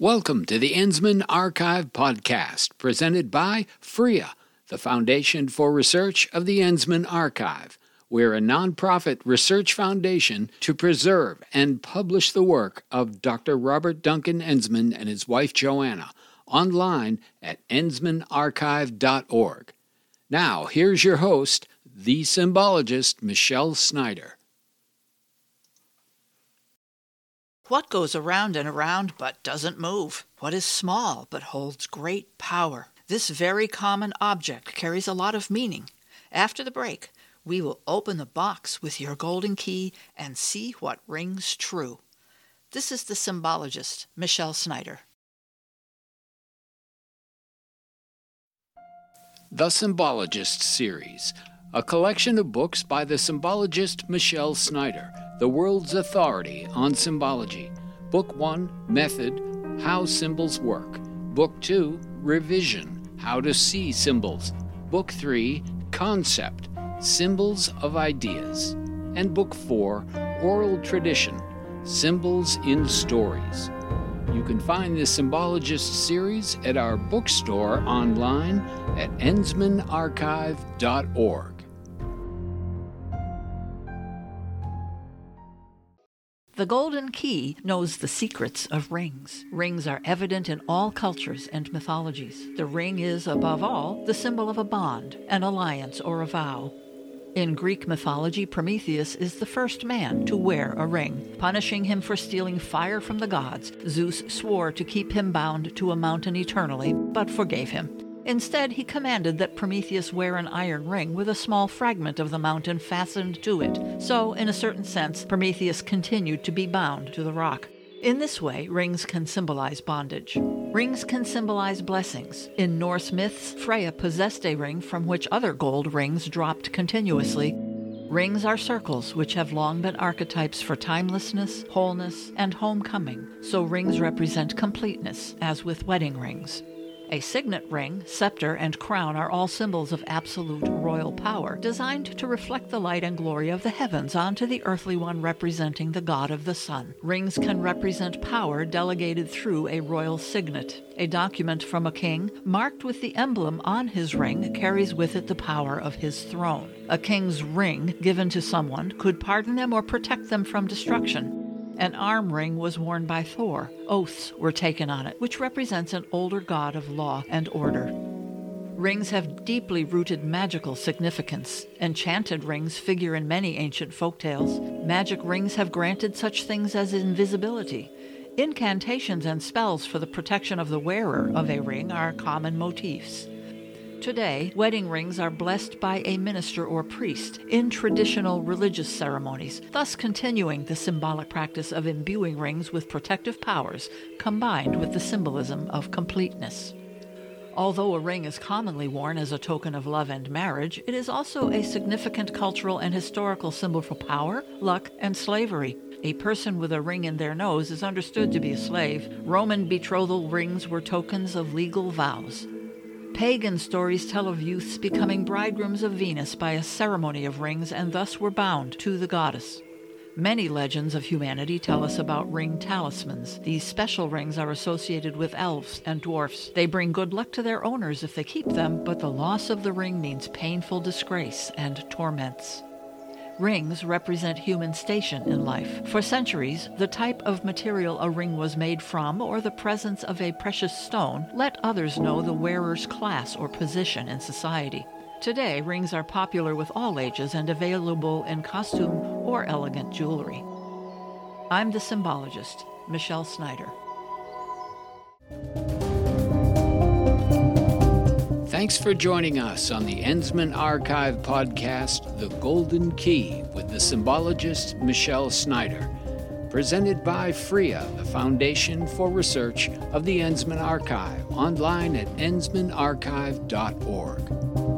Welcome to the Enzmann Archive podcast, presented by FREA, the Foundation for Research of the Enzmann Archive. We're a nonprofit research foundation to preserve and publish the work of Dr. Robert Duncan Enzmann and his wife Joanna online at enzmannarchive.org. Now, here's your host, the symbologist Michelle Snyder. What goes around and around but doesn't move? What is small but holds great power? This very common object carries a lot of meaning. After the break, we will open the box with your golden key and see what rings true. This is the symbologist, Michelle Snyder. The Symbologist Series, a collection of books by the symbologist Michelle Snyder the World's Authority on Symbology. Book 1 Method How Symbols Work. Book 2 Revision How to See Symbols. Book 3 Concept Symbols of Ideas. And Book 4 Oral Tradition Symbols in Stories. You can find the Symbologist series at our bookstore online at enzmannarchive.org. The golden key knows the secrets of rings. Rings are evident in all cultures and mythologies. The ring is, above all, the symbol of a bond, an alliance, or a vow. In Greek mythology, Prometheus is the first man to wear a ring. Punishing him for stealing fire from the gods, Zeus swore to keep him bound to a mountain eternally, but forgave him. Instead, he commanded that Prometheus wear an iron ring with a small fragment of the mountain fastened to it. So, in a certain sense, Prometheus continued to be bound to the rock. In this way, rings can symbolize bondage. Rings can symbolize blessings. In Norse myths, Freya possessed a ring from which other gold rings dropped continuously. Rings are circles which have long been archetypes for timelessness, wholeness, and homecoming, so rings represent completeness, as with wedding rings. A signet ring, scepter, and crown are all symbols of absolute royal power, designed to reflect the light and glory of the heavens onto the earthly one representing the god of the sun. Rings can represent power delegated through a royal signet. A document from a king, marked with the emblem on his ring, carries with it the power of his throne. A king's ring, given to someone, could pardon them or protect them from destruction. An arm ring was worn by Thor. Oaths were taken on it, which represents an older god of law and order. Rings have deeply rooted magical significance. Enchanted rings figure in many ancient folk tales. Magic rings have granted such things as invisibility. Incantations and spells for the protection of the wearer of a ring are common motifs. Today, wedding rings are blessed by a minister or priest in traditional religious ceremonies, thus continuing the symbolic practice of imbuing rings with protective powers combined with the symbolism of completeness. Although a ring is commonly worn as a token of love and marriage, it is also a significant cultural and historical symbol for power, luck, and slavery. A person with a ring in their nose is understood to be a slave. Roman betrothal rings were tokens of legal vows. Pagan stories tell of youths becoming bridegrooms of Venus by a ceremony of rings and thus were bound to the goddess. Many legends of humanity tell us about ring talismans. These special rings are associated with elves and dwarfs. They bring good luck to their owners if they keep them, but the loss of the ring means painful disgrace and torments. Rings represent human station in life. For centuries, the type of material a ring was made from or the presence of a precious stone let others know the wearer's class or position in society. Today, rings are popular with all ages and available in costume or elegant jewelry. I'm the symbologist, Michelle Snyder. Thanks for joining us on the Enzmann Archive podcast, The Golden Key, with the symbologist Michelle Snyder. Presented by FREA, the Foundation for Research of the Enzmann Archive, online at enzmannarchive.org.